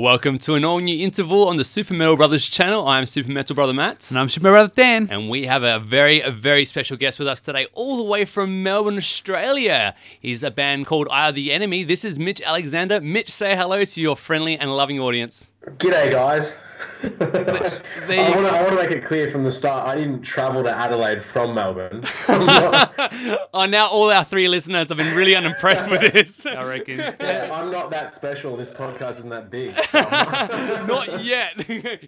Welcome to an all new interval on the Super Metal Brothers channel. I'm Super Metal Brother Matt. And I'm Super Metal Brother Dan. And we have a very, a very special guest with us today, all the way from Melbourne, Australia. He's a band called Eye of the Enemy. This is Mitch Alexander. Mitch, say hello to your friendly and loving audience. G'day, guys. There I want to I wanna make it clear from the start, I didn't travel to Adelaide from Melbourne. I'm Oh, now all our three listeners have been really unimpressed with this. I reckon. yeah, I'm not that special. This podcast isn't that big. So not- Not yet.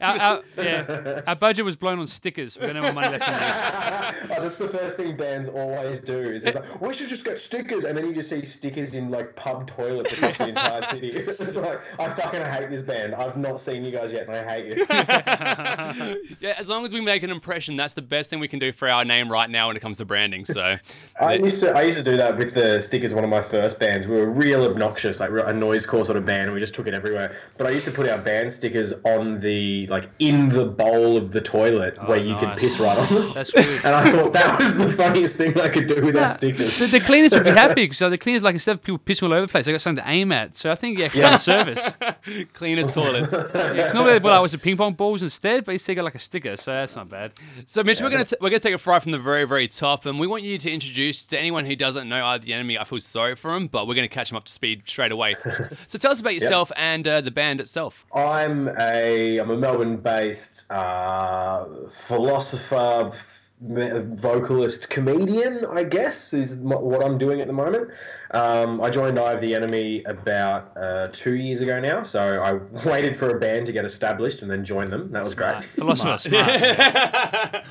Our, our, yeah, our budget was blown on stickers. We don't have money left in there. Oh, that's the first thing bands always do. Is it's like, we should just get stickers, and then you just see stickers in like pub toilets across the entire city. It's like I fucking hate this band. I've not seen you guys yet, and I hate you. yeah, as long as we make an impression, that's the best thing we can do for our name right now when it comes to branding. So, I used to I used to do that with the stickers. One of my first bands, we were real obnoxious, like a noise core sort of band, and we just took it everywhere. But I used to put our band stickers on the like in the bowl of the toilet oh, where you could nice. piss right on them. That's good. And I thought that was the funniest thing I could do with our stickers. The, the cleaners would be happy. So uh, the cleaners, like instead of people pissing all over the place, they got something to aim at. So I think you actually Yeah. have a service. cleanest toilets. It's normally what I was the ping pong balls instead, but you still got like a sticker, so that's not bad. So, Mitch, we're gonna t- we're gonna take a right from the very very top, and we want you to introduce to anyone who doesn't know Eye of the Enemy. I feel sorry for him, but we're gonna catch him up to speed straight away. so, tell us about yourself and uh, the band itself. I'm a I'm a Melbourne-based uh, philosopher, vocalist, comedian. I guess is m- what I'm doing at the moment. Um, I joined Eye of the Enemy about uh, two years ago now, so I waited for a band to get established and then joined them. That was great. Philosopher, smart.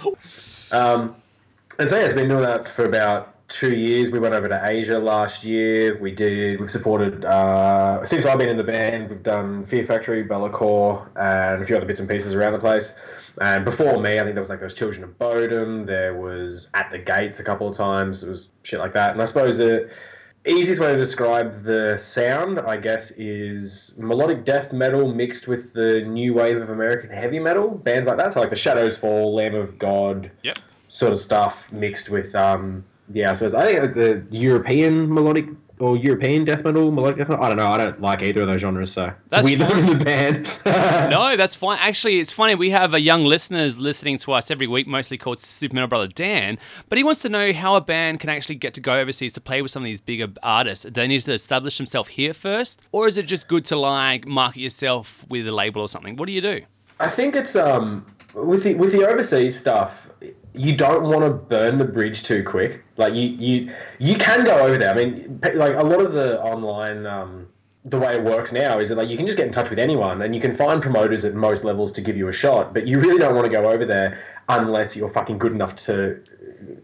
Um, and so yeah, it's been doing that for about two years. We went over to Asia last year. We did. We've supported uh, since I've been in the band. We've done Fear Factory, Be'lakor, and a few other bits and pieces around the place. And before me, I think there was like those Children of Bodom. There was At the Gates a couple of times. It was shit like that. And I suppose the easiest way to describe the sound, I guess, is melodic death metal mixed with the new wave of American heavy metal bands like that. So like the Shadows Fall, Lamb of God, Yep. Sort of stuff mixed with um yeah I suppose I think it's the European melodic or European death metal melodic death metal I don't know I don't like either of those genres so That's weird in the band No, that's fine. Actually, it's funny. We have a young listeners listening to us every week, mostly called Super Metal Brother Dan. But he wants to know how a band can actually get to go overseas to play with some of these bigger artists. Do they need to establish themselves here first, or is it just good to like market yourself with a label or something? What do you do? I think it's um with the with the overseas stuff you don't want to burn the bridge too quick. Like you you you can go over there. I mean like a lot of the online um the way it works now is that like you can just get in touch with anyone and you can find promoters at most levels to give you a shot but you really don't want to go over there unless you're fucking good enough to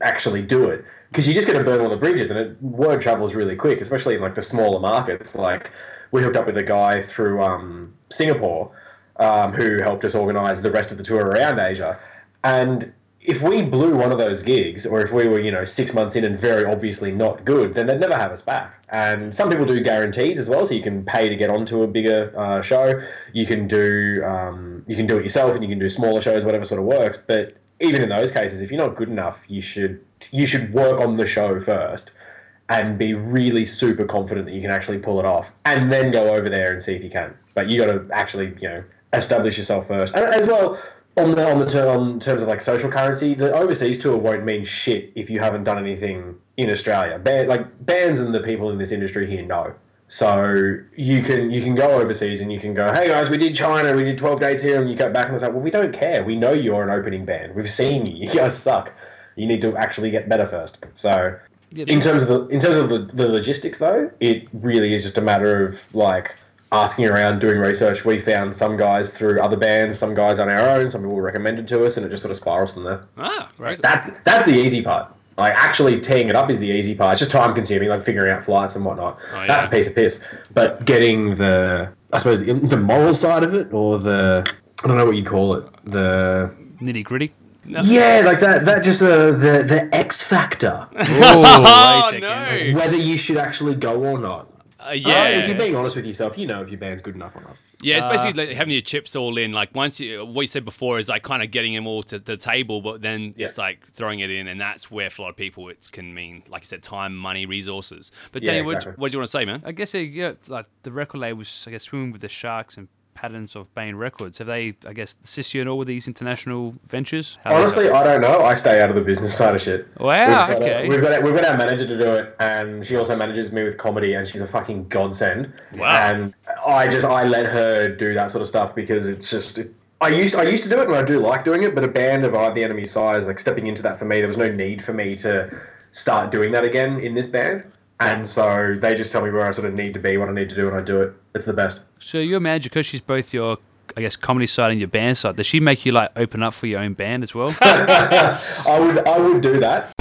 actually do it. Because you're just going to burn all the bridges and it, word travels really quick especially in like the smaller markets. Like we hooked up with a guy through um, singapore um, who helped us organize the rest of the tour around asia. And if we blew one of those gigs or if we were you know six months in and very obviously not good then they'd never have us back. And some people do guarantees as well so you can pay to get onto a bigger uh, show. You can do um, you can do it yourself and you can do smaller shows whatever sort of works. But even in those cases if you're not good enough you should you should work on the show first and be really super confident that you can actually pull it off and then go over there and see if you can. But you got to actually you know establish yourself first. And as well on the on the ter- on terms of like social currency the overseas tour won't mean shit if you haven't done anything in australia. Band, like bands and the people in this industry here know. So you can you can go overseas and you can go hey guys we did china we did 12 dates here and you go back and it's like well we don't care. We know you're an opening band. We've seen you. You guys suck. You need to actually get better first. So in terms of the in terms of the, the logistics though it really is just a matter of like asking around doing research. We found some guys through other bands some guys on our own some people recommended to us and it just sort of spirals from there. Ah, great. that's that's the easy part. Like actually teeing it up is the easy part. It's just time consuming like figuring out flights and whatnot. Oh, yeah. that's a piece of piss. But getting the i suppose the, the moral side of it or the i don't know what you call it the Nitty gritty. yeah like that that just uh, the the x factor. Oh, wait no. whether you should actually go or not Uh, Uh, yeah. if you're being honest with yourself, you know if your band's good enough or not. Yeah, it's basically like having your chips all in. Like once you, what you said before is like kind of getting them all to the table, but then Yeah. it's like throwing it in, and that's where for a lot of people it can mean, like you said, time, money, resources. But Danny, what, exactly. what do you want to say, man? I guess uh, yeah, like the record labels, I guess, swimming with the sharks and patterns of Bane Records? Have they, I guess, assist you in all with these international ventures? How Honestly, I don't know. I stay out of the business side of shit. Wow, We've got, okay. we've got we've got our manager to do it, and she also manages me with comedy, and she's a fucking godsend. Wow. And I just I let her do that sort of stuff because it's just. It, I used I used to do it, and I do like doing it. But a band of of the Enemy size, like stepping into that for me, there was no need for me to start doing that again in this band. And so they just tell me where I sort of need to be, what I need to do, and I do it. It's the best. So your manager, because she's both your, I guess, comedy side and your band side, does she make you like open up for your own band as well? I would I would do that.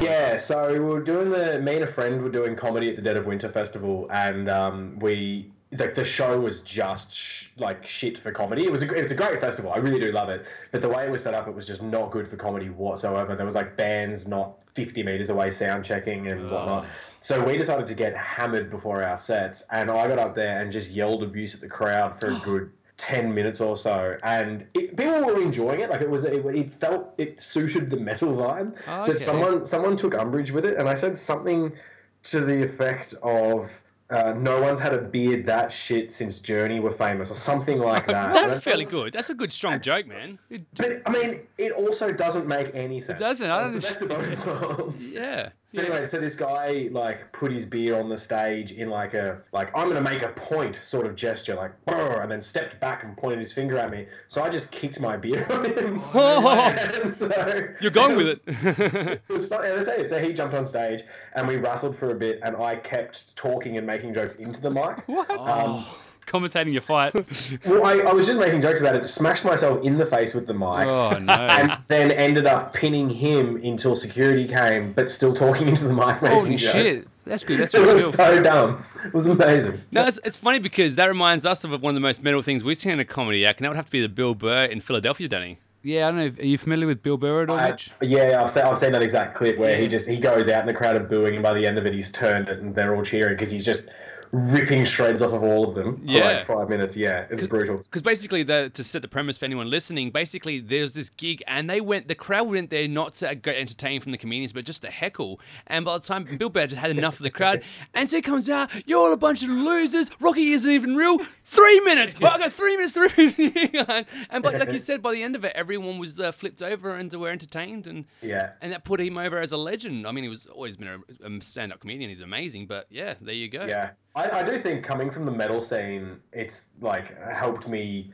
Yeah, so we were doing the me and a friend were doing comedy at the Dead of Winter festival, and um, we like the show was just sh- like shit for comedy. It was a it was a great festival. I really do love it, but the way it was set up, it was just not good for comedy whatsoever. There was like bands not fifty meters away sound checking and whatnot. So we decided to get hammered before our sets, and I got up there and just yelled abuse at the crowd for a good 10 minutes or so and it, people were enjoying it like it was it, it felt it suited the metal vibe Oh, but someone someone took umbrage with it and i said something to the effect of uh, no one's had a beard that shit since journey were famous or something like that. That's And fairly good. That's a good, strong joke, man. but i mean it also doesn't make any sense. Doesn't, So I it's the best of both worlds. Yeah. But anyway, so this guy like put his beer on the stage in like a like I'm gonna make a point sort of gesture, like and then stepped back and pointed his finger at me. So I just kicked my beer on him. and so You're going with was- it. It was fun. And so, so he jumped on stage and we wrestled for a bit, and I kept talking and making jokes into the mic. what? Um, Commentating your fight. well, I, I was just making jokes about it. Smashed myself in the face with the mic. Oh no. And then ended up pinning him until security came, but still talking into the mic, making Holy jokes. shit. That's good. That's It real was skill. so dumb. It was amazing. No, it's, it's funny because that reminds us of one of the most metal things we've seen in a comedy act, and that would have to be the Bill Burr in Philadelphia, Danny. Yeah, I don't know. Are you familiar with Bill Burr at all, I, Mitch? yeah, I've seen, I've seen that exact clip where he just he goes out and the crowd are booing, and by the end of it, he's turned it and they're all cheering because he's just ripping shreds off of all of them for Yeah. like five minutes. Yeah, it's brutal. Because basically, the, to set the premise for anyone listening, basically there's this gig, and they went, the crowd went there not to get entertained from the comedians, but just to heckle. And by the time Bill just had enough of the crowd, and so he comes out, you're all a bunch of losers. Rocky isn't even real. Three minutes. Well, I got three minutes to with. And but like you said, by the end of it, everyone was uh, flipped over and were entertained, and Yeah. and that put him over as a legend. I mean, he was always been a, a stand-up comedian. He's amazing, but yeah, there you go. Yeah, I, I do think coming from the metal scene, it's like helped me.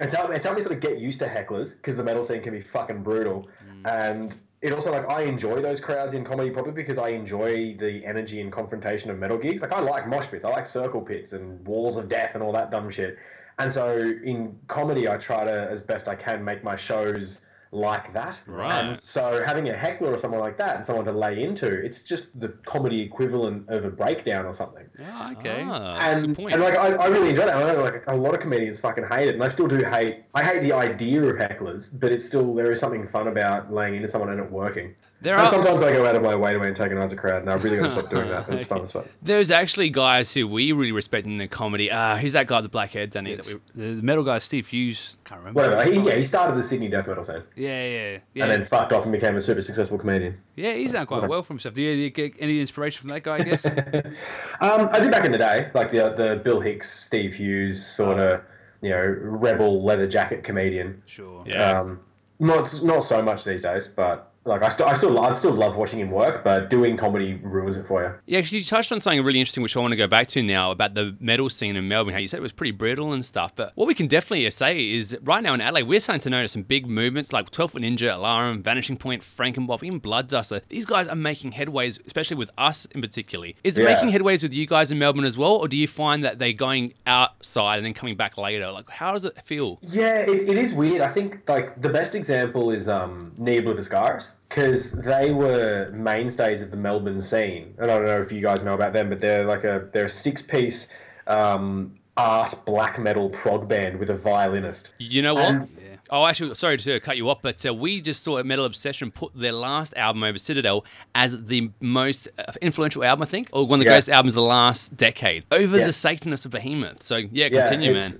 It's helped, it's helped me sort of get used to hecklers because the metal scene can be fucking brutal, and it also like I enjoy those crowds in comedy probably because I enjoy the energy and confrontation of metal gigs. Like I like mosh pits, I like circle pits and walls of death and all that dumb shit. And so in comedy, I try to as best I can make my shows like that. Right. And so having a heckler or someone like that and someone to lay into, it's just the comedy equivalent of a breakdown or something. Yeah, okay. Ah, And, good point. and like I, I really enjoyed it. I know like a lot of comedians fucking hate it, and I still do hate. I hate the idea of hecklers, but it's still there is something fun about laying into someone and it working. There are- sometimes I go out of my way to antagonize a crowd, and I really got to stop doing that. It's fun as fuck. There's actually guys who we really respect in the comedy. Uh, who's that guy the black hair, Danny? That we, The, the metal guy, Steve Hughes, can't remember. Whatever. He, yeah, he started the Sydney death metal scene, Yeah, yeah, yeah. and then fucked off and became a super successful comedian. yeah, he's done quite well for himself. Do you, do you get any inspiration from that guy, I guess? Um, I did back in the day, like the the Bill Hicks, Steve Hughes sort of, you know, rebel leather jacket comedian. sure. yeah. Um, not not so much these days, but like I still I still I still love watching him work, but doing comedy ruins it for you. Yeah, actually, you touched on something really interesting, which I want to go back to now about the metal scene in Melbourne. How you said it was pretty brutal and stuff. But what we can definitely say is right now in Adelaide, we're starting to notice some big movements like 12 Foot Ninja, Alarum, Vanishing Point, Frankenbok, even Blood Duster. These guys are making headways, especially with us in particular. Is it Yeah. making headways with you guys in Melbourne as well, or do you find that they're going outside and then coming back later? Like, how does it feel? Yeah, it, it is weird. I think like the best example is um, Ne Obliviscaris because they were mainstays of the Melbourne scene, and I don't know if you guys know about them, but they're like a they're a six piece um, art black metal prog band with a violinist. You know what? And- Oh, actually, sorry to cut you off, but uh, we just saw Metal Obsession put their last album over Citadel as the most uh, influential album, I think, or one of the Yeah. greatest albums of the last decade, over Yeah. the Satanist of Behemoth. So yeah, continue, man.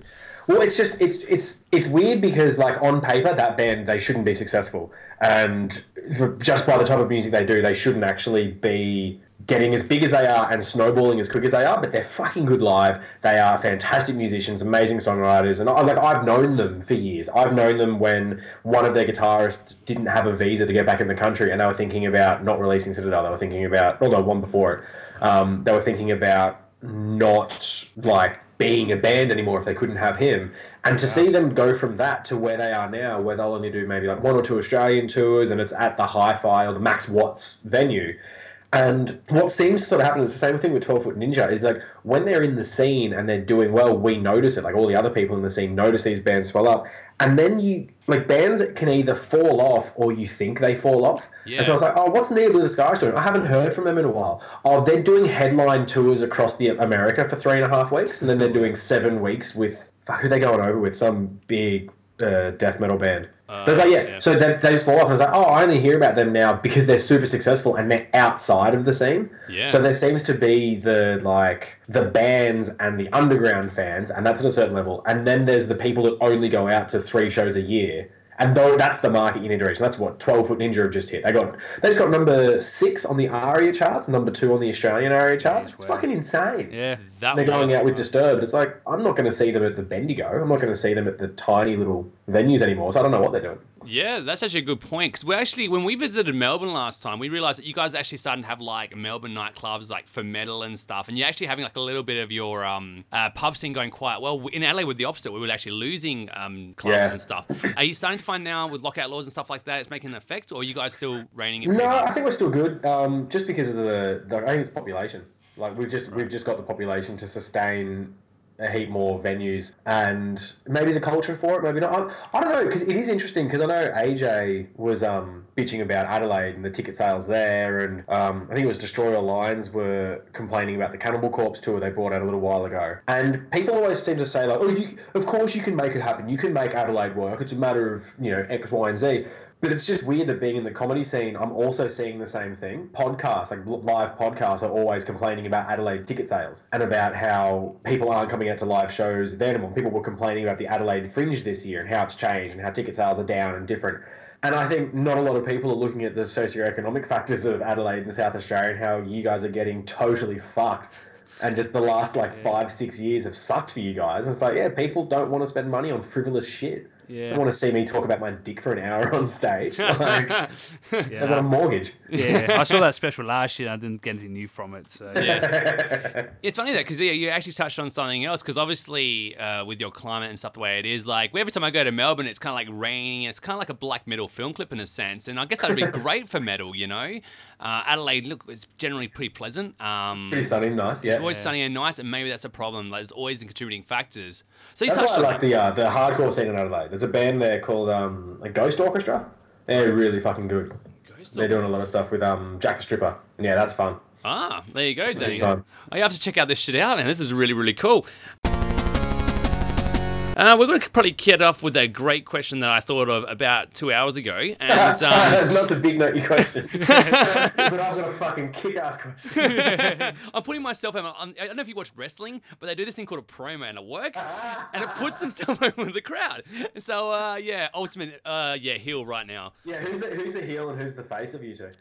Well, it's just it's it's it's weird because like on paper that band they shouldn't be successful, and just by the type of music they do, they shouldn't actually be getting as big as they are and snowballing as quick as they are, but they're fucking good live. They are fantastic musicians, amazing songwriters, and I, like I've known them for years. I've known them when one of their guitarists didn't have a visa to get back in the country, and they were thinking about not releasing Citadel. They were thinking about, although one before it, um, they were thinking about not like being a band anymore if they couldn't have him. And to see them go from that to where they are now, where they'll only do maybe like one or two Australian tours and it's at the Hi Fi or the Max Watts venue. And what seems to sort of happen, is the same thing with 12 Foot Ninja, is like when they're in the scene and they're doing well, we notice it. Like all the other people in the scene notice these bands swell up. And then you, like bands that can either fall off or you think they fall off. Yeah. And so I was like, oh, what's Ne Obliviscaris doing? I haven't heard from them in a while. Oh, they're doing headline tours across the America for three and a half weeks. And then they're doing seven weeks with, fuck, who they going over with? Some big uh, death metal band. but it's like, yeah, yeah. so they, they just fall off. And it's like, oh, I only hear about them now because they're super successful and they're outside of the scene. Yeah. So there seems to be the like the bands and the underground fans, and that's at a certain level. And then there's the people that only go out to three shows a year. And though that's the market you need to reach, that's what Twelve Foot Ninja have just hit. They got they just got number six on the ARIA charts, number two on the Australian ARIA charts. It's fucking insane. Yeah. That They're going out with Disturbed. It's like I'm not going to see them at the Bendigo. I'm not going to see them at the tiny little venues anymore. So I don't know what they're doing. Yeah, that's actually a good point because we actually, when we visited Melbourne last time, we realized that you guys actually starting to have like Melbourne nightclubs like for metal and stuff, and you're actually having like a little bit of your um, uh, pub scene going quite well. In LA, with the opposite, we were actually losing um, clubs Yeah. and stuff. Are you starting to find now with lockout laws and stuff like that, it's making an effect, or are you guys still reigning it? No, hard? I think we're still good. Um, just because of the, the I think it's population. Like we've just we've just got the population to sustain a heap more venues and maybe the culture for it. Maybe not. I, I don't know because it is interesting because I know AJ was um, bitching about Adelaide and the ticket sales there, and um, I think it was Destroy All Lines were complaining about the Cannibal Corpse tour they brought out a little while ago. And people always seem to say like, oh, you, of course you can make it happen. You can make Adelaide work. It's a matter of you know X, Y, and Z. But it's just weird that being in the comedy scene, I'm also seeing the same thing. Podcasts, like live podcasts, are always complaining about Adelaide ticket sales and about how people aren't coming out to live shows there anymore. People were complaining about the Adelaide Fringe this year and how it's changed and how ticket sales are down and different. And I think not a lot of people are looking at the socioeconomic factors of Adelaide and South Australia and how you guys are getting totally fucked. And just the last like five, six years have sucked for you guys. And it's like, yeah, people don't want to spend money on frivolous shit. They Yeah. don't want to see me talk about my dick for an hour on stage. Like, They've got a Yeah. mortgage. yeah. I saw that special last year and I didn't get anything new from it. So Yeah. it's funny that because yeah, you actually touched on something else because obviously uh, with your climate and stuff the way it is, like every time I go to Melbourne, it's kind of like raining. It's kind of like a black metal film clip in a sense, and I guess that'd be great for metal, you know. Uh, Adelaide, look, it's generally pretty pleasant. Um, Pretty sunny, nice. Yeah. it's always sunny and nice, and maybe that's a problem. Like, there's always contributing factors. So you That's touched why I on like the uh, the hardcore scene in Adelaide. There's a band there called um, like Ghost Orchestra. They're really fucking good. They're doing a lot of stuff with um, Jack the Stripper. And yeah, that's fun. Ah, there you go, Danny. time. Oh, you have to check out this shit out, man. This is really, really cool. Uh, we're going to probably kick it off with a great question that I thought of about two hours ago. And um, Not to big note your questions. but I've got a fucking kick ass question. I'm putting myself out. I don't know if you watch wrestling, but they do this thing called a promo and it work, and it puts themselves over the crowd. So, uh, yeah, ultimate, uh, yeah, heel right now. Yeah, who's the who's the heel and who's the face of you two?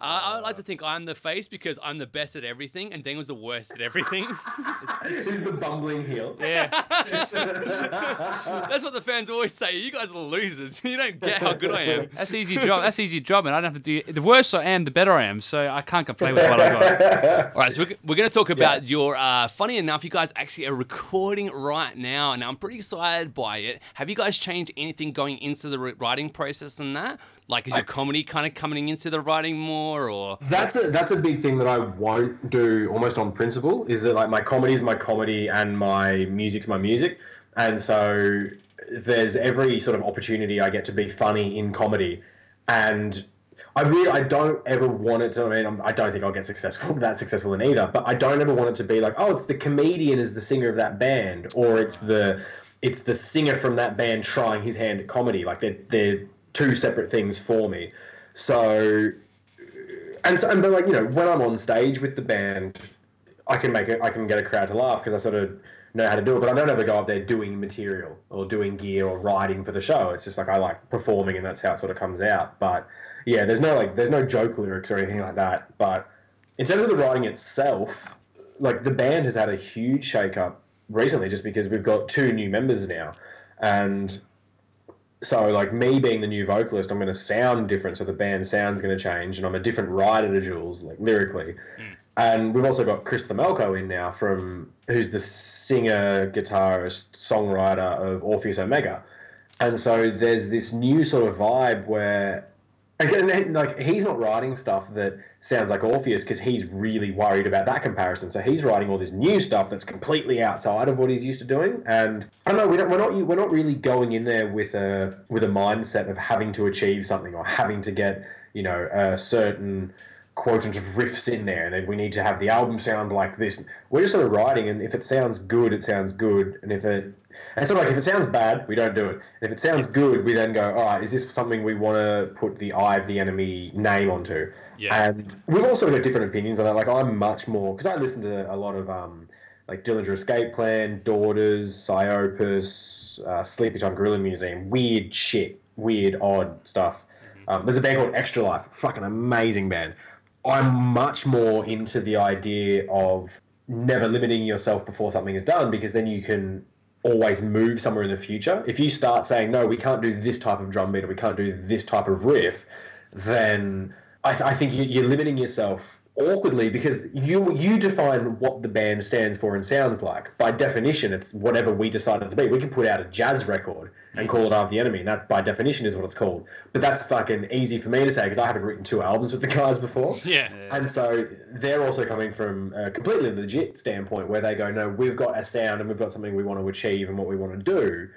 Uh, I like to think I'm the face because I'm the best at everything, and Daniel's the worst at everything. He's the bumbling heel? yeah. That's what the fans always say. You guys are losers. You don't get how good I am. That's easy job. That's easy job, and I don't have to do. The worse I am, the better I am. So I can't complain with what I got. All right, so we're, we're going to talk about your. Uh, funny enough, you guys actually are recording right now, and I'm pretty excited by it. Have you guys changed anything going into the writing process and that? Like, is your comedy kind of coming into the writing more, or That's a that's a big thing that I won't do almost on principle. Is that like my comedy is my comedy and my music's my music, and so there's every sort of opportunity I get to be funny in comedy, and I really I don't ever want it to. I mean, I'm, I don't think I'll get successful that successful in either, but I don't ever want it to be like, oh, it's the comedian is the singer of that band, or it's the it's the singer from that band trying his hand at comedy. Like they're they're two separate things for me. So and so, and but like you know, when I'm on stage with the band, I can make it. I can get a crowd to laugh because I sort of know how to do it. But I don't ever go up there doing material or doing gear or writing for the show. It's just like I like performing, and that's how it sort of comes out. But yeah, there's no like, there's no joke lyrics or anything like that. But in terms of the writing itself, like the band has had a huge shake up recently just because we've got two new members now. And so like me being the new vocalist, I'm going to sound different, so the band sound's going to change, and I'm a different writer to Jules, like lyrically. Mm. And we've also got Chris Themelco in now from who's the singer, guitarist, songwriter of Orpheus Omega. And so there's this new sort of vibe where again like he's not writing stuff that sounds like Orpheus because he's really worried about that comparison. So he's writing all this new stuff that's completely outside of what he's used to doing. And I don't know, we don't, we're not we're not really going in there with a with a mindset of having to achieve something or having to get you know a certain quotient of riffs in there and then we need to have the album sound like this. We're just sort of writing and if it sounds good it sounds good and if it and so like if it sounds bad we don't do it. And if it sounds good we then go all right is this something we want to put the eye of the enemy name onto? Yeah. and we've also got different opinions on that. Like i'm much more because i listen to a lot of um like Dillinger Escape Plan, Daughters, Psyopus, uh, Sleepy Time Gorilla Museum, weird shit, weird, odd stuff. Um, there's a band called Extra Life, fucking amazing band. I'm much more into the idea of never limiting yourself before something is done because then you can always move somewhere in the future. If you start saying, no, we can't do this type of drum beat or we can't do this type of riff, then I, th- I think you- you're limiting yourself awkwardly because you you define what the band stands for and sounds like. By definition, it's whatever we decide it to be. We can put out a jazz record and call it Eye of the Enemy, and that by definition is what it's called. But that's fucking easy for me to say because I haven't written two albums with the guys before. Yeah. And so they're also coming from a completely legit standpoint where they go, no, we've got a sound and we've got something we want to achieve and what we want to do.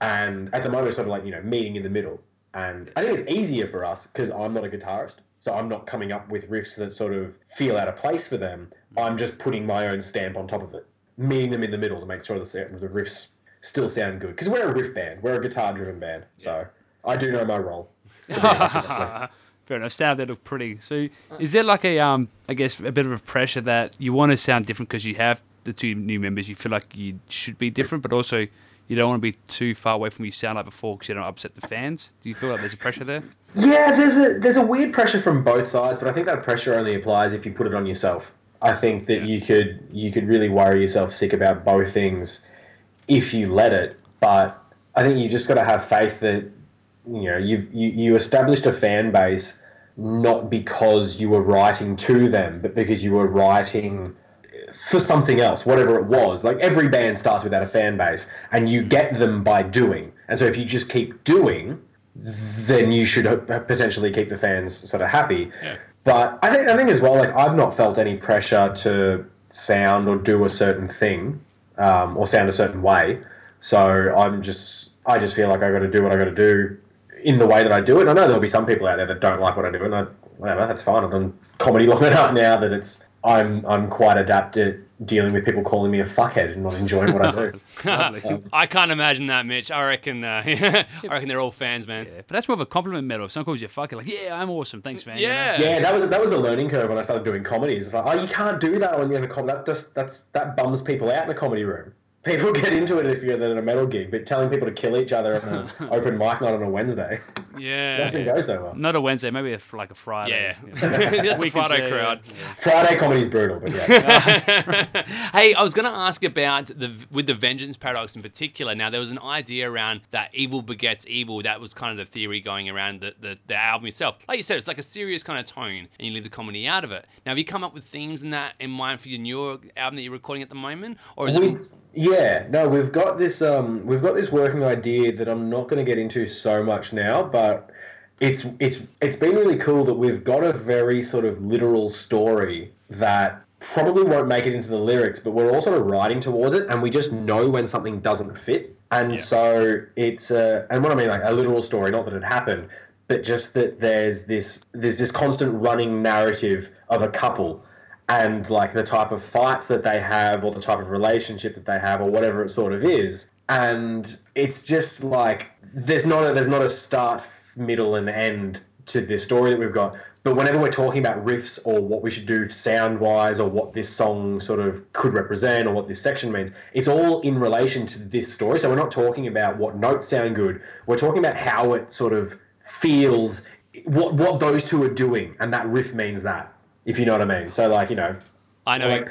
And at the moment, it's sort of like, you know, meeting in the middle. And I think it's easier for us because I'm not a guitarist. So I'm not coming up with riffs that sort of feel out of place for them. I'm just putting my own stamp on top of it, meeting them in the middle to make sure the, the riffs still sound good. Because we're a riff band, we're a guitar driven band. So I do know my role. to be honest, honestly. Fair enough. Stand they look pretty. So, is there like a um, I guess a bit of a pressure that you want to sound different because you have the two new members, you feel like you should be different, but also you don't want to be too far away from your sound like before because you don't upset the fans. Do you feel like there's a pressure there? Yeah, there's a there's a weird pressure from both sides, but I think that pressure only applies if you put it on yourself. I think that you could you could really worry yourself sick about both things if you let it. But I think you just got to have faith that you know you've you, you established a fan base not because you were writing to them, but because you were writing for something else, whatever it was. Like every band starts without a fan base, and you get them by doing. And so if you just keep doing, then you should potentially keep the fans sort of happy. Yeah. But I think I think as well, like I've not felt any pressure to sound or do a certain thing, um, or sound a certain way. So I'm just I just feel like I got to do what I got to do in the way that I do it. And I know there'll be some people out there that don't like what I do, and I, whatever, that's fine. I've done comedy long enough now that it's I'm I'm quite adept at dealing with people calling me a fuckhead and not enjoying what I do. I can't imagine that, Mitch. I reckon. Uh, I reckon they're all fans, man. Yeah, but that's more of a compliment medal. If someone calls you a fucker, like, yeah, I'm awesome, thanks, man. you know? Yeah. Yeah, that was that was the learning curve when I started doing comedy. It's like, oh, you can't do that when you're in a comedy. That just that's that bums people out in the comedy room. People get into it if you're at a metal gig, but telling people to kill each other on an open mic night on a Wednesday Yeah. doesn't go so well. Not a Wednesday, maybe a, like a Friday. Yeah. That's a Weekends, Friday yeah, crowd. yeah. Friday comedy's brutal, but yeah. Hey, I was going to ask about the with the vengeance paradox in particular. Now, there was an idea around that evil begets evil. That was kind of the theory going around the, the, the album itself. Like you said, it's like a serious kind of tone, and you leave the comedy out of it. Now, have you come up with themes in that in mind for your newer album that you're recording at the moment, or is we, it? Yeah, no, we've got this um, we've got this working idea that I'm not going to get into so much now, but it's it's it's been really cool that we've got a very sort of literal story that probably won't make it into the lyrics, but we're all sort of writing towards it, and we just know when something doesn't fit, and so it's uh, and what I mean like a literal story, not that it happened, but just that there's this there's this constant running narrative of a couple and like the type of fights that they have or the type of relationship that they have or whatever it sort of is. And it's just like there's not a, there's not a start middle and end to this story that we've got. But whenever we're talking about riffs or what we should do sound wise or what this song sort of could represent or what this section means it's all in relation to this story. So we're not talking about what notes sound good. We're talking about how it sort of feels what what those two are doing. And that riff means that if you know what I mean. So like you know, I know. like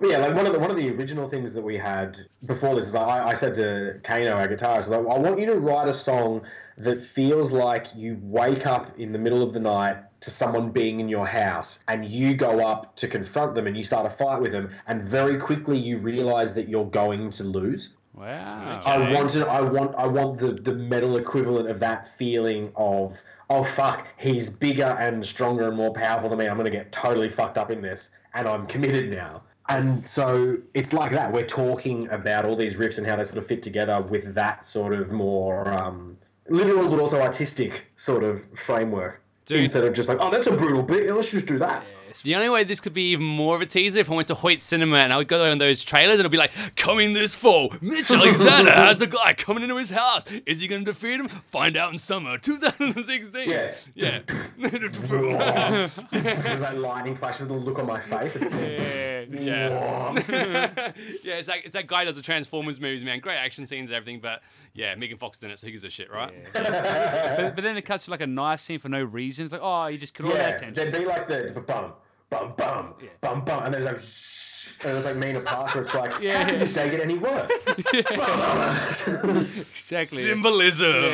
yeah, like one of the one of the original things that we had before this is like, I, I said to Kano, our guitarist, like, I want you to write a song that feels like you wake up in the middle of the night to someone being in your house and you go up to confront them and you start a fight with them and very quickly you realize that you're going to lose. Wow. I Okay. want to, I want I want the the metal equivalent of that feeling of oh fuck he's bigger and stronger and more powerful than me. I'm gonna get totally fucked up in this and I'm committed now. And so it's like that. We're talking about all these riffs and how they sort of fit together with that sort of more um, literal but also artistic sort of framework. Dude. instead of just like oh that's a brutal bit. Let's just do that The only way this could be even more of a teaser if I went to Hoyt Cinema and I would go on those trailers and it'd be like, coming this fall, Mitch Alexander has a guy coming into his house. Is he going to defeat him? Find out in summer 2016. Yeah. Yeah. there's like lightning flashes the look on my face Yeah. yeah. yeah, it's like it's that guy does the Transformers movies, man. Great action scenes and everything, but yeah, Megan Fox is in it, so who gives a shit, right? But, but then it cuts to like a nice scene for no reason. It's like, oh, you just got all that Yeah, attention. there'd be like the bum, bum, bum, bum, bum, and there's like, shh, and there's like Mina Parker. It's like, Yeah. how could this day get any worse? Exactly. Symbolism. So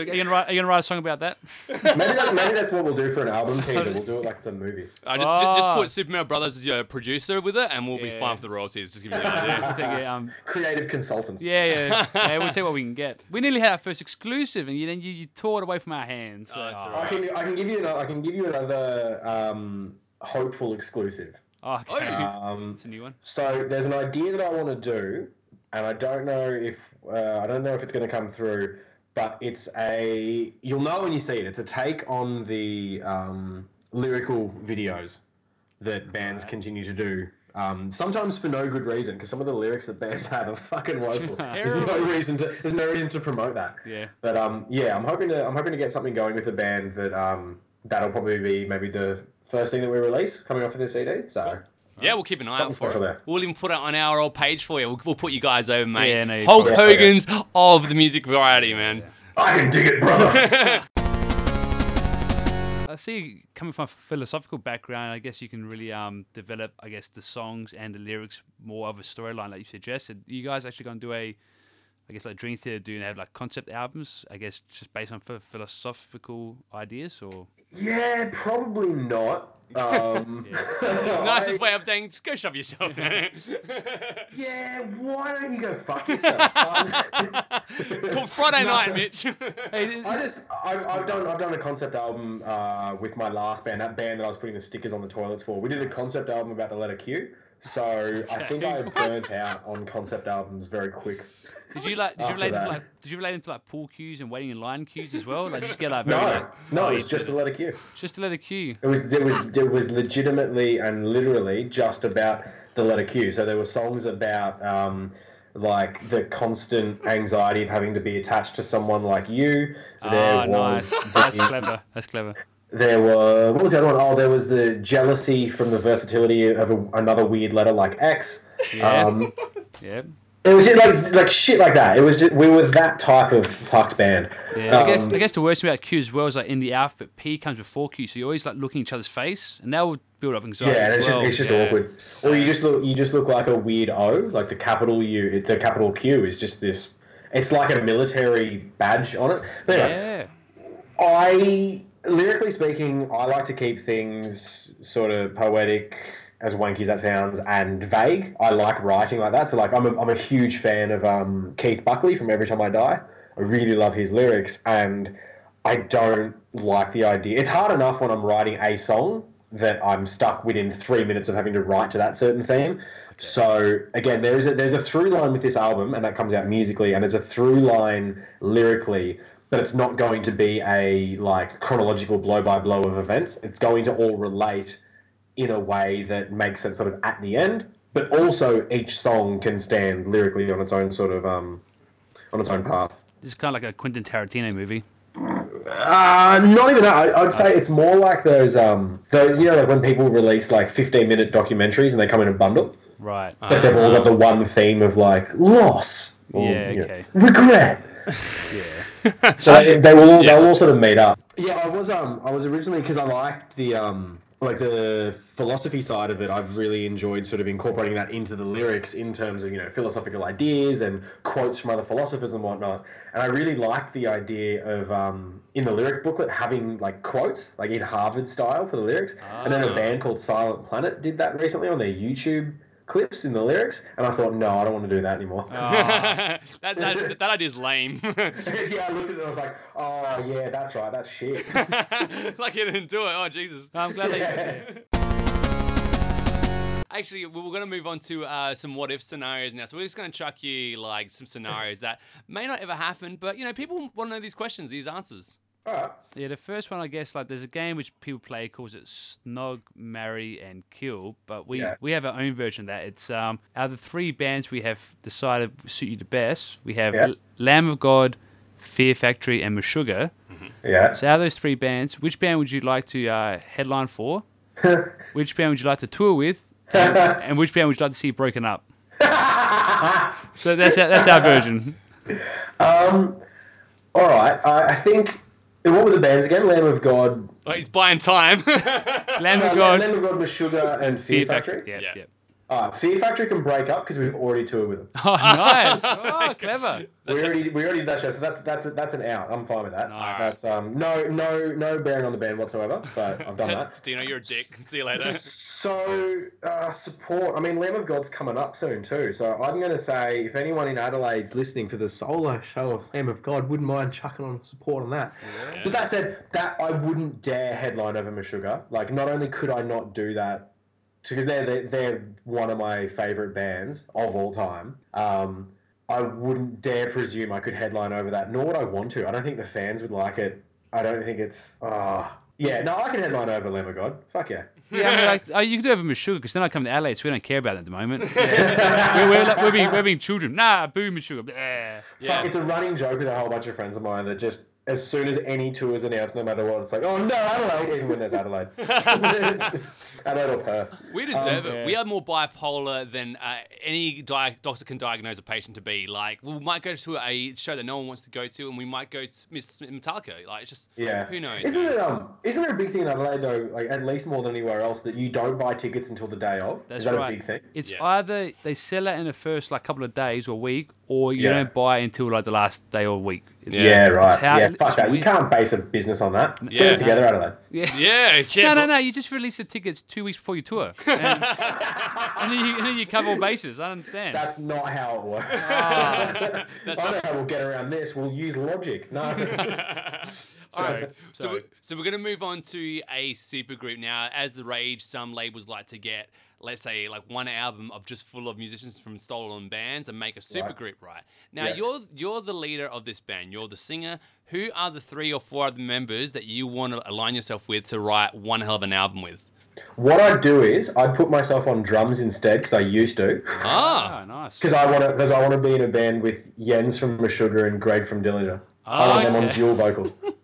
are you gonna write? Are you gonna write a song about that? maybe, that, maybe that's what we'll do for an album teaser. We'll do it like it's a movie. Uh, just, ju- just Ah. put Superman Brothers as your producer with it, and we'll be fine for the royalties. Just give you the idea. Think, yeah, um, Creative consultants. yeah, yeah, yeah. We'll take what we can get. We nearly had our first exclusive, and you, then you, you tore it away from our hands. So, Oh, that's oh, I can, I can give you another, I can give you another um, hopeful exclusive. oh, okay. Um, It's a new one. So there's an idea that I want to do, and I don't know if uh, I don't know if it's going to come through, but it's a you'll know when you see it. It's a take on the um, lyrical videos that bands continue to do. Um, sometimes for no good reason, because some of the lyrics that bands have are fucking woeful. there's no reason to there's no reason to promote that. Yeah. But um, yeah, I'm hoping to I'm hoping to get something going with a band that um, that'll probably be maybe the first thing that we release coming off of this CD. So Yeah, we'll keep an eye Something out for special it. there. We'll even put it on our old page for you. We'll, we'll put you guys over, mate. Yeah, no, Hulk probably- Hogan's of the music variety, man. I can dig it, brother. I see coming from a philosophical background, I guess you can really um, develop, I guess, the songs and the lyrics more of a storyline, like you suggested. You guys actually going to do a, I guess, like Dream Theater do and have like concept albums, I guess, just based on ph- philosophical ideas, or Yeah, probably not. Um, Nicest I- way of saying, just go shove yourself. Yeah, why don't you go fuck yourself? It's called Friday No. Night, Mitch. I just, I've, I've done, I've done a concept album uh, with my last band, that band that I was putting the stickers on the toilets for. We did a concept album about the letter Q. So I think I burnt out on concept albums very quick. did you like? Did you relate them to like? Did you relate them to like pool cues and waiting in line cues as well? Like, you get like very, No, like, no, oh, it was just the letter Q. just a letter Q. It was it was it was legitimately and literally just about the letter Q. So there were songs about um, like the constant anxiety of having to be attached to someone like you. There Ah, was nice. That's clever. That's clever. There were what was the other one? Oh, there was the jealousy from the versatility of a, another weird letter like X. Yeah. Um, Yeah. it was just like like shit like that. It was we were that type of fucked band. Yeah, I guess Um, I guess the worst thing about Q as well is like in the alphabet P comes before Q, so you're always like looking each other's face, and that would build up anxiety. Yeah, and as it's well. just it's just yeah. awkward. Or you just look you just look like a weird O, like the capital U, the capital Q is just this. It's like a military badge on it. But anyway, yeah. I lyrically speaking, I like to keep things sort of poetic, as wanky as that sounds, and vague. I like writing like that. So like I'm a, I'm a huge fan of um, Keith Buckley from Every Time I Die. I really love his lyrics, and I don't like the idea. It's hard enough when I'm writing a song that I'm stuck within three minutes of having to write to that certain theme. So again, there's a there's a through line with this album, and that comes out musically, and there's a through line lyrically, but it's not going to be a like chronological blow by blow of events. It's going to all relate in a way that makes it sort of at the end, but also each song can stand lyrically on its own sort of um on its own path. It's kind of like a Quentin Tarantino movie. Uh, not even that. I, I'd say it's more like those um those you know like when people release like fifteen minute documentaries and they come in a bundle, Right. but they've all got the one theme of like loss. or, Yeah, you know, okay. regret. yeah. so they, they will all, they'll all sort of meet up. Yeah, I was um I was originally because I liked the um like the philosophy side of it. I've really enjoyed sort of incorporating that into the lyrics in terms of you know philosophical ideas and quotes from other philosophers and whatnot. And I really liked the idea of um in the lyric booklet having like quotes like in Harvard style for the lyrics. And then a band called Silent Planet did that recently on their YouTube clips in the lyrics, and I thought, no, I don't want to do that anymore. that, that, that idea's lame. yeah, I looked at it and I was like, oh yeah, that's right, that's shit. like you didn't do it. Oh Jesus. I'm glad they. Yeah. Actually, we we're going to move on to uh, some what if scenarios now. So we're just going to chuck you like some scenarios that may not ever happen, but you know, people want to know these questions, these answers. All right. Yeah, the first one, I guess, like there's a game which people play calls it Snog, Marry, and Kill, but we Yeah. we have our own version of that. It's um out of the three bands we have decided suit you the best. We have Yeah. L- Lamb of God, Fear Factory, and Meshuggah. Yeah. So out of those three bands, which band would you like to uh, headline for? which band would you like to tour with? And, and which band would you like to see broken up? so that's our, that's our version. Um, All right. I, I think. What were the bands again? Lamb of God. Oh, he's buying time. Lamb of God, Lamb of God, Meshuggah, and Fear, Factory. Yeah, Yeah. yeah. Uh, Fear Factory can break up because we've already toured with them. Oh, nice. Oh, clever. We already we already did that show, so that's that's that's an out. I'm fine with that. Nice. That's um no no no bearing on the band whatsoever. But I've done that. Do you know you're a dick? See you later. So uh, support. I mean, Lamb of God's coming up soon too. So I'm going to say, if anyone in Adelaide's listening for the solo show of Lamb of God, wouldn't mind chucking on support on that. But that said, that I wouldn't dare headline over Meshuggah. Like, not only could I not do that, because they're, they're they're one of my favorite bands of all time. Um, I wouldn't dare presume I could headline over that, nor would I want to. I don't think the fans would like it. I don't think it's. ah yeah, no, I can headline over Lamb of God. Fuck yeah. Yeah, I mean, like, oh, you can do it with Meshuggah because then I come to LA, so we don't care about it at the moment. we're, we're, like, we're, being, we're being children. Nah, boo Meshuggah. Yeah. Fuck, it's a running joke with a whole bunch of friends of mine that just as soon as any tour is announced, no matter what, it's like, oh no, Adelaide, even when there's Adelaide. Adelaide or Perth. We deserve Um, it. yeah. We are more bipolar than uh, any di- doctor can diagnose a patient to be. Like, we might go to a show that no one wants to go to, and we might go to Miss Metallica. Like, it's just Yeah. who knows? Isn't it um isn't there a big thing in Adelaide though, like at least more than anywhere else, that you don't buy tickets until the day of? That's is that right. a big thing? It's Yeah. either they sell it in the first like couple of days or week, or you Yeah. don't buy it until like the last day or week. It's- Yeah, right. It's how- yeah, fuck that. You can't base a business on that. Get Yeah. it together, Adelaide. Yeah. Yeah, yeah. No, no, but- no. You just release the tickets two weeks before your tour, and, and, then, you, and then you cover all bases. I understand. That's not how it works. Ah. I know how we'll get around this. We'll use logic. No. All right. So, sorry. we- so we're going to move on to a supergroup now. As the rage, some labels like to get, let's say, like one album of just full of musicians from stolen bands and make a supergroup, right? Now Yeah. you're you're the leader of this band. You're the singer. Who are the three or four other members that you want to align yourself with to write one hell of an album with? What I'd do is I'd put myself on drums instead because I used to. Ah, Ah, nice. Because I want to. Because I want to be in a band with Jens from Meshuggah and Greg from Dillinger. I want them on dual vocals.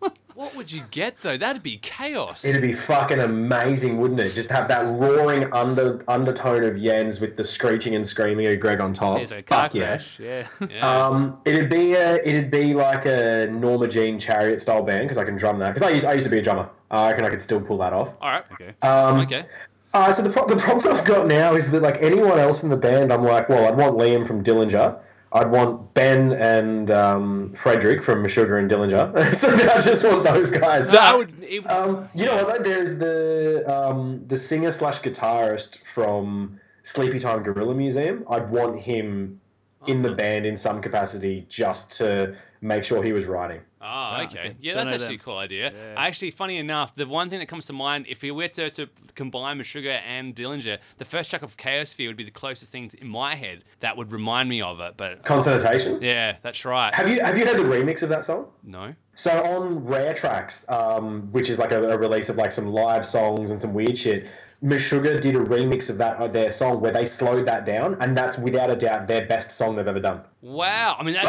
what would you get though? That'd be chaos. It'd be fucking amazing, wouldn't it? Just have that roaring under undertone of Jens with the screeching and screaming of Greg on top. There's a car Fuck yeah. crash. Yeah. Yeah. Um, it'd be a, it'd be like a Norma Jean Chariot style band because I can drum that. Because I used, I used to be a drummer. Uh, I reckon I could still pull that off. All right. okay. Um, Okay. Uh, so the, pro- the problem I've got now is that like anyone else in the band, I'm like, well, I'd want Liam from Dillinger. I'd want Ben and um, Frederick from Meshuggah and Dillinger. so I just want those guys. That would. It, Um, you know what? There's the um, the singer slash guitarist from Sleepy Time Gorilla Museum. I'd want him in the band in some capacity just to make sure he was writing. Ah, Ah, okay. okay. Yeah, Don't that's know actually a cool idea. Yeah. Actually, funny enough, the one thing that comes to mind, if we were to, to combine Meshuggah and Dillinger, the first track of Chaosphere would be the closest thing in my head that would remind me of it. But Concatenation. yeah, that's right. Have you have you heard the remix of that song? No. So on Rare Tracks, um, which is like a, a release of like some live songs and some weird shit, Meshuggah did a remix of that of their song where they slowed that down, and that's without a doubt their best song they've ever done. Wow. I mean, that's.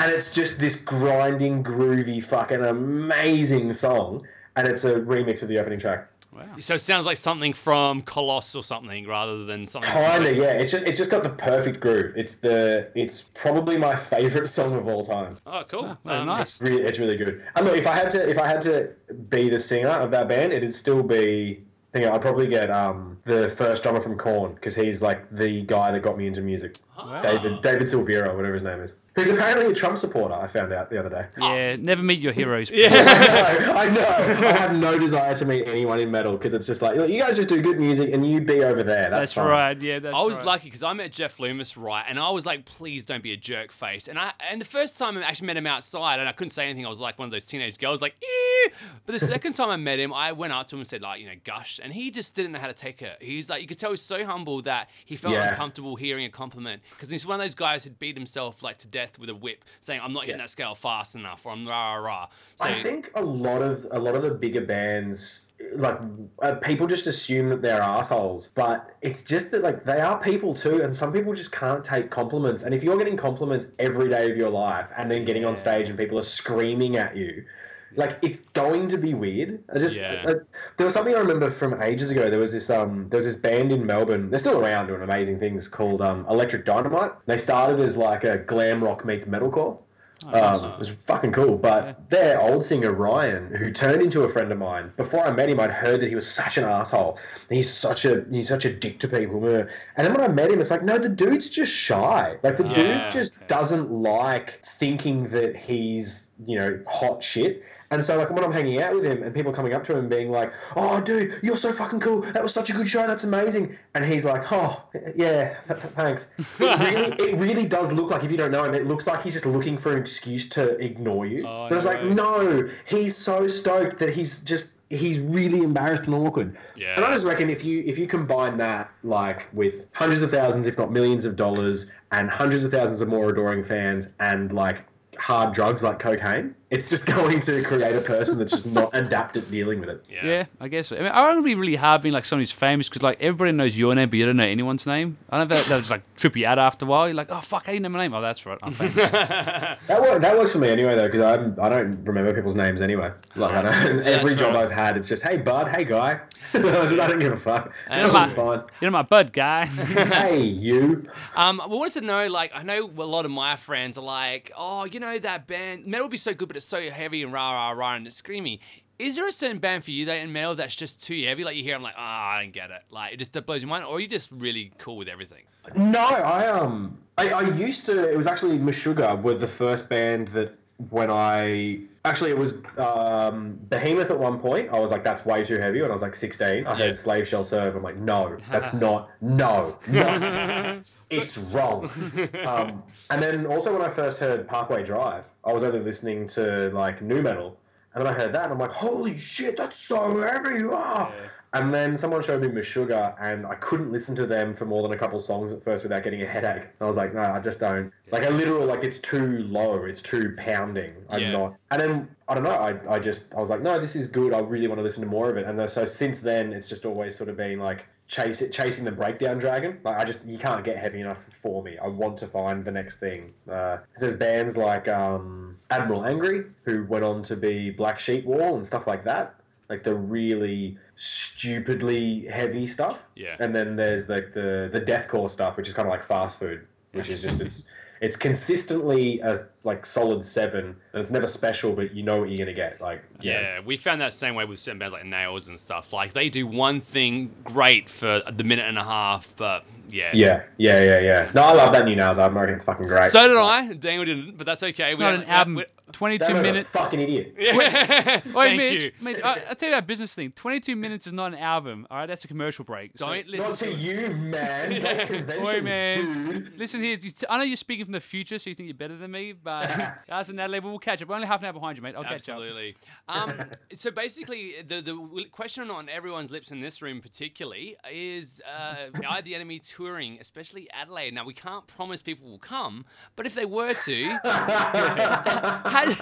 And it's just this grinding, groovy, fucking amazing song, and it's a remix of the opening track. So it sounds like something from Koloss or something rather than something. Kinda, yeah. It's just it's just got the perfect groove. It's the it's probably my favorite song of all time. Oh, cool. Very Um, nice. Really, it's really good. And look, if I had to if I had to be the singer of that band, it'd still be. I think I'd probably get um, the first drummer from Korn because he's like the guy that got me into music. David David Silveria, whatever his name is, who's apparently a Trump supporter. I found out the other day. Yeah, never meet your heroes. Yeah. I know. I have no desire to meet anyone in metal because it's just like you guys just do good music and you be over there. That's, That's right. Yeah, that's I was right. lucky because I met Jeff Loomis right, and I was like, "Please don't be a jerk face." And I and the first time I actually met him outside, and I couldn't say anything. I was like one of those teenage girls, like, "Eh." But the second time I met him, I went up to him and said, like, you know, gush, and he just didn't know how to take it. He's like, you could tell he's so humble that he felt Yeah. uncomfortable hearing a compliment because he's one of those guys who'd beat himself like to death with a whip, saying, "I'm not hitting Yeah. that scale fast enough," or "I'm rah rah rah." So I think a lot of a lot of the bigger bands like uh, people just assume that they're assholes but it's just that like they are people too and some people just can't take compliments and if you're getting compliments every day of your life and then getting on stage and people are screaming at you like it's going to be weird i just Yeah. uh, there was something i remember from ages ago there was this um there was this band in melbourne they're still around doing amazing things called um electric dynamite they started as like a glam rock meets metalcore um, it was fucking cool. But their old singer Ryan, who turned into a friend of mine, before I met him, I'd heard that he was such an asshole. He's such a he's such a dick to people. And then when I met him, it's like, no, the dude's just shy. Like the Yeah, dude just okay. doesn't like thinking that he's you know hot shit. And so, like, when I'm hanging out with him and people coming up to him being like, oh, dude, you're so fucking cool. That was such a good show. That's amazing. And he's like, oh, yeah, th- th- thanks. It really, it really does look like, if you don't know him, it looks like he's just looking for an excuse to ignore you. Oh, but it's like, no. no, he's so stoked that he's just, he's really embarrassed and awkward. Yeah. And I just reckon if you if you combine that like with hundreds of thousands, if not millions of dollars, and hundreds of thousands of more adoring fans, and like hard drugs like cocaine, it's just going to create a person that's just not adept at dealing with it. yeah. Yeah, I guess. So. I mean, I don't be really hard being like someone who's famous because like everybody knows your name, but you don't know anyone's name. I don't know if that, that was like trip you out after a while. You're like, oh fuck, I didn't know my name. Oh, that's right, I'm famous. That work, that works for me anyway though, because I I don't remember people's names anyway. Like I don't, every job right. I've had, it's just hey bud, hey guy. I don't give a fuck. And It's my- fine. you know my bud guy. hey you. Um, we wanted to know, like, I know a lot of my friends are like, oh, you know that band, metal be so good, but it's so heavy and rah rah rah and it's screamy. Is there a certain band for you that in metal that's just too heavy? Like you hear, I'm like, ah, I don't get it. Like it just blows your mind, or are you just really cool with everything? No, I um, I, I used to. It was actually Meshuggah were the first band that when I actually it was um, Behemoth at one point. I was like, that's way too heavy. When I was like sixteen, I Yeah. heard Slave Shall Serve. I'm like, no, that's not. No, no, it's wrong. Um, and then also when I first heard Parkway Drive, I was only listening to like new metal, and then I heard that, and I'm like, holy shit, that's so heavy. Ah. And then someone showed me Meshuggah, and I couldn't listen to them for more than a couple songs at first without getting a headache. And I was like, no, I just don't. Like a literal, like it's too low, it's too pounding. I'm Yeah. not. And then I don't know. I, I just I was like, no, this is good. I really want to listen to more of it. And so since then, it's just always sort of been like chase it, chasing the breakdown dragon. Like I just you can't get heavy enough for me. I want to find the next thing. Uh, there's bands like um, Admiral Angry who went on to be Black Sheep Wall and stuff like that. Like the really stupidly heavy stuff. Yeah. And then there's like the the deathcore stuff, which is kind of like fast food, which is just it's it's consistently a like solid seven, and it's never special, but you know what you're gonna get. Like Yeah, we found that same way with certain bands like Nails and stuff. Like they do one thing great for the minute and a half, but yeah. Yeah, yeah, yeah, yeah. No, I love that new Nails album. I reckon it's fucking great. So did I. Daniel didn't, but that's okay. It's We not had- an album. we- 22 that man's a minutes. fucking idiot. Wait, Thank Mitch, you. Mitch, I, I'll tell you about business thing. 22 minutes is not an album. All right, that's a commercial break. So- Don't listen Not to to you, man. Not conventions, Oi, man. dude. Listen here. you t- I know you're speaking from the future, so you think you're better than me, but guys, in that level, we'll catch up. We're only half an hour behind you, mate. I'll catch up. Absolutely. Um, so basically, the the question on everyone's lips in this room, particularly, is uh, are the enemy touring, especially Adelaide? Now we can't promise people will come, but if they were to, has,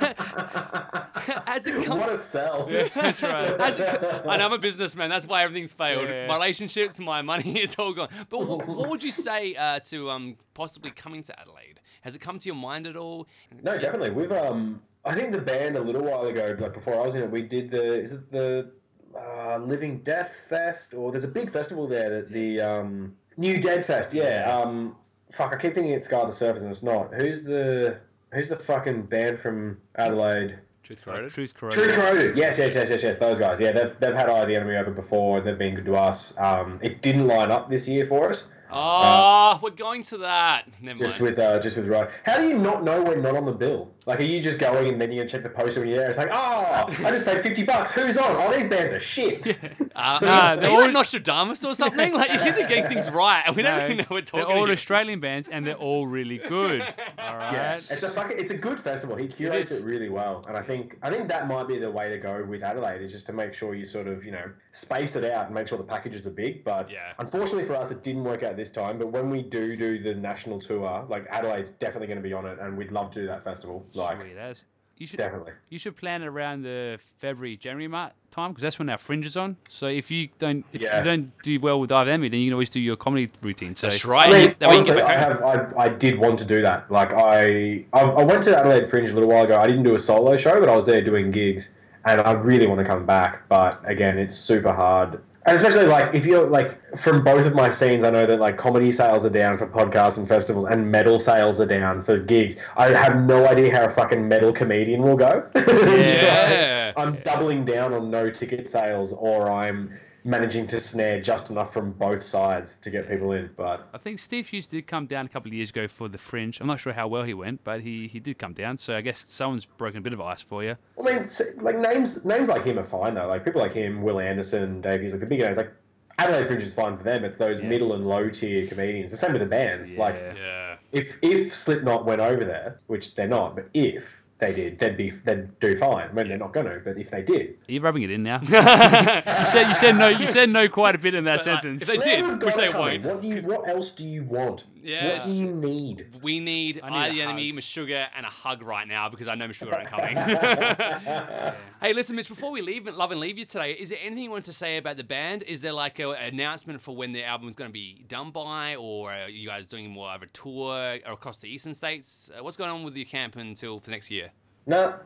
has it come? What a sell. That's right. Has it, and I'm a businessman. That's why everything's failed. Yeah. My relationships, my money, it's all gone. But what, what would you say uh, to um, possibly coming to Adelaide? Has it come to your mind at all? No, definitely. We've um, I think the band a little while ago, like before I was in it, we did the is it the uh, Living Death Fest, or there's a big festival there that the um, New Dead Fest. Yeah. Um, fuck, I keep thinking it's Scar the Surface, and it's not. Who's the Who's the fucking band from Adelaide? Truth corroded. Truth True corroded. Corroded. Yes, yes, yes, yes, yes. Those guys. Yeah, they've, they've had Eye of the Enemy over before, and they've been good to us. Um, it didn't line up this year for us. Oh, we're going to that. Never Just mind. with uh, just with Ryan. How do you not know we're not on the bill? Like, are you just going and then you're gonna check the poster when you're there? It's like, oh, I just paid fifty bucks. Who's on? Oh, these bands are shit. Uh, Nah, are they're you like all- Nostradamus or something? Like you seem to be getting things right, and we don't No, even know we're they're talking. all to you. Australian bands, and they're all really good. All right. Yeah, it's a fucking, it's a good festival. He curates is. it, really well, and I think I think that might be the way to go with Adelaide is just to make sure you sort of you know space it out and make sure the packages are big. But Yeah. unfortunately for us, it didn't work out this time. But when we do do the national tour, like Adelaide's definitely going to be on it, and we'd love to do that festival. Like Sweet as. You should definitely. you should plan it around the February January mar- time because that's when our fringe is on. So if you don't if Yeah. you don't do well with Ive Emmy, then you can always do your comedy routine. So That's right. I mean, That way you honestly, get I have. I, I did want to do that. Like I, I, I went to Adelaide Fringe a little while ago. I didn't do a solo show, but I was there doing gigs, and I really want to come back. But again, it's super hard, and especially like if you're like from both of my scenes, I know that like comedy sales are down for podcasts and festivals, and metal sales are down for gigs. I have no idea how a fucking metal comedian will go. Yeah. like, I'm doubling down on no ticket sales, or I'm managing to snare just enough from both sides to get people in. But I think Steve Hughes did come down a couple of years ago for the fringe. I'm not sure how well he went, but he, he did come down. So I guess someone's broken a bit of ice for you. I mean, like names names like him are fine though. Like people like him, Wil Anderson, Dave Hughes, like the big names. Like Adelaide Fringe is fine for them. It's those Yeah. middle and low tier comedians. The same with the bands. Like Yeah. Yeah. if if Slipknot went over there, which they're not, but if they did, they'd be they'd do fine. I mean, they're not going to, but if they did, you're you rubbing it in now? you said you said no. You said no quite a bit in that So, like, sentence. if they did, which they won't. What do you? What else do you want? Yes. What do you need? We need I need I a the enemy, hug. Meshuggah, and a hug right now because I know Meshuggah aren't coming. hey, listen, Mitch. Before we leave, love and leave you today, is there anything you want to say about the band? Is there like a, an announcement for when the album is going to be done by, or are you guys doing more of a tour across the eastern states? Uh, what's going on with your camp until for next year? No.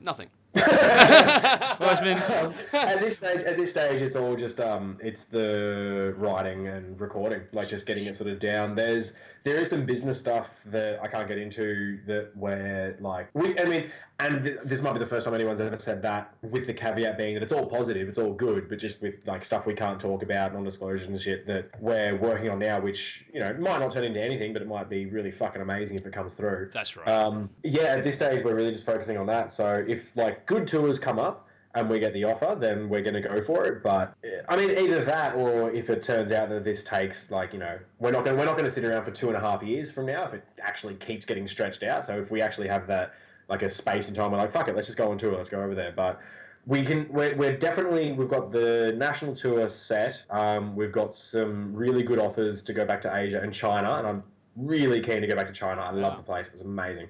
Nothing. At this stage, at this stage, it's all just um, it's the writing and recording, like just getting it sort of down. There's there is some business stuff that I can't get into that where like, which I mean, and th- this might be the first time anyone's ever said that, with the caveat being that it's all positive, it's all good, but just with like stuff we can't talk about, non-disclosure and shit that we're working on now, which you know might not turn into anything, but it might be really fucking amazing if it comes through. That's right. Um, yeah, at this stage, we're really just focusing on that. So if like good tours come up and we get the offer, then we're going to go for it. But I mean, either that or if it turns out that this takes like you know we're not going we're not going to sit around for two and a half years from now if it actually keeps getting stretched out. So if we actually have that like a space and time, we're like fuck it, let's just go on tour, let's go over there. But we can we're, we're definitely we've got the national tour set. Um, we've got some really good offers to go back to asia and china and i'm really keen to go back to china. I love the place. It was amazing.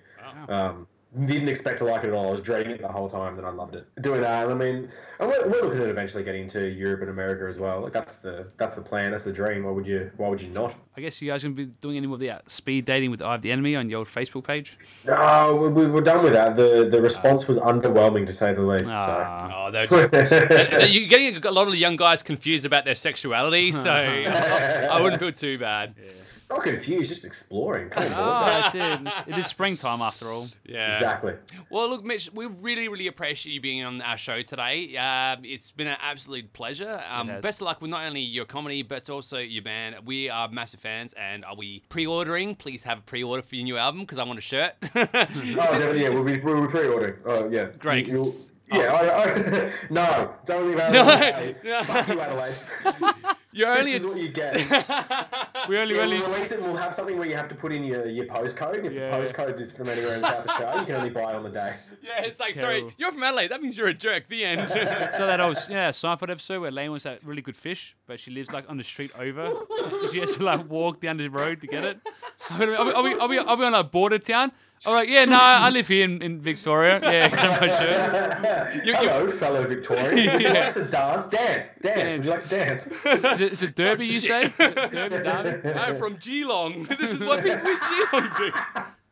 Um, didn't expect to like it at all. I was dreading it the whole time then i loved it. Doing that i mean and we're, we're looking at eventually getting into europe and america as well. Like that's the that's the plan that's the dream. Why would you why would you not? I guess you guys gonna be doing any more of the uh, speed dating with Eye of the Enemy on your old Facebook page? no we, we were done with that. The the response was underwhelming to say the least Ah. Oh, they're just, they're- you're getting a lot of the young guys confused about their sexuality, so I, I wouldn't feel too bad. so not confused just exploring come on. Oh, that's it. It's- springtime after all. Yeah. exactly Well, look, Mitch, we really, really appreciate you being on our show today. Um, it's been an absolute pleasure. Um, has. best of luck with not only your comedy, but also your band. We are massive fans, and are we pre-ordering? Please have a pre-order for your new album because I want a shirt. Oh, definitely, yeah, we'll be, we'll be pre-ordering. Oh, yeah. Great, You- you'll- 'cause- yeah, I, I, no, it's only Adelaide. No. Fuck you, Adelaide. You're only This is a- what you get. We only Yeah, really. we'll release it. We'll have something where you have to put in your, your postcode. If Yeah. the postcode is from anywhere in South Australia, you can only buy it on the day. yeah, it's like sorry, you're from Adelaide. That means you're a jerk. The end. So that old yeah Seinfeld episode where Elaine wants that really good fish, but she lives like on the street over. she has to like walk down the road to get it. I'll be, I'll be, I'll be, I'll be, on a border town. I'm yeah, no, I live here in, in Victoria. Yeah, I'm not sure. You- you- Hello, fellow Victorian. Would you like to dance? Dance. Dance. Would you like to dance? Is it, is it Derby, oh, you say? Derby, Derby? I'm from Geelong. This is what people in Geelong do.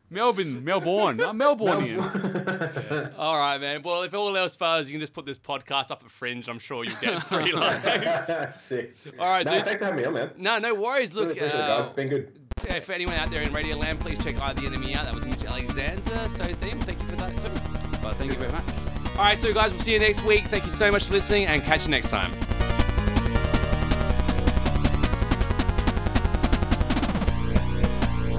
Melbourne, Melbourne, uh, Melbourne. Here. All right, man. Well, if all else fails, you can just put this podcast up at Fringe. I'm sure you'll get three likes. Sick. All right, no, dude. Thanks for having me on, man. No, no worries. Look, Really appreciate it, uh, guys. It's been good. yeah, for anyone out there in Radio Land, please check out the enemy out. That was Mitch Alexander. So, Theme, thank you for that too. Well, thank you very much. All right, so guys, we'll see you next week. Thank you so much for listening, and catch you next time.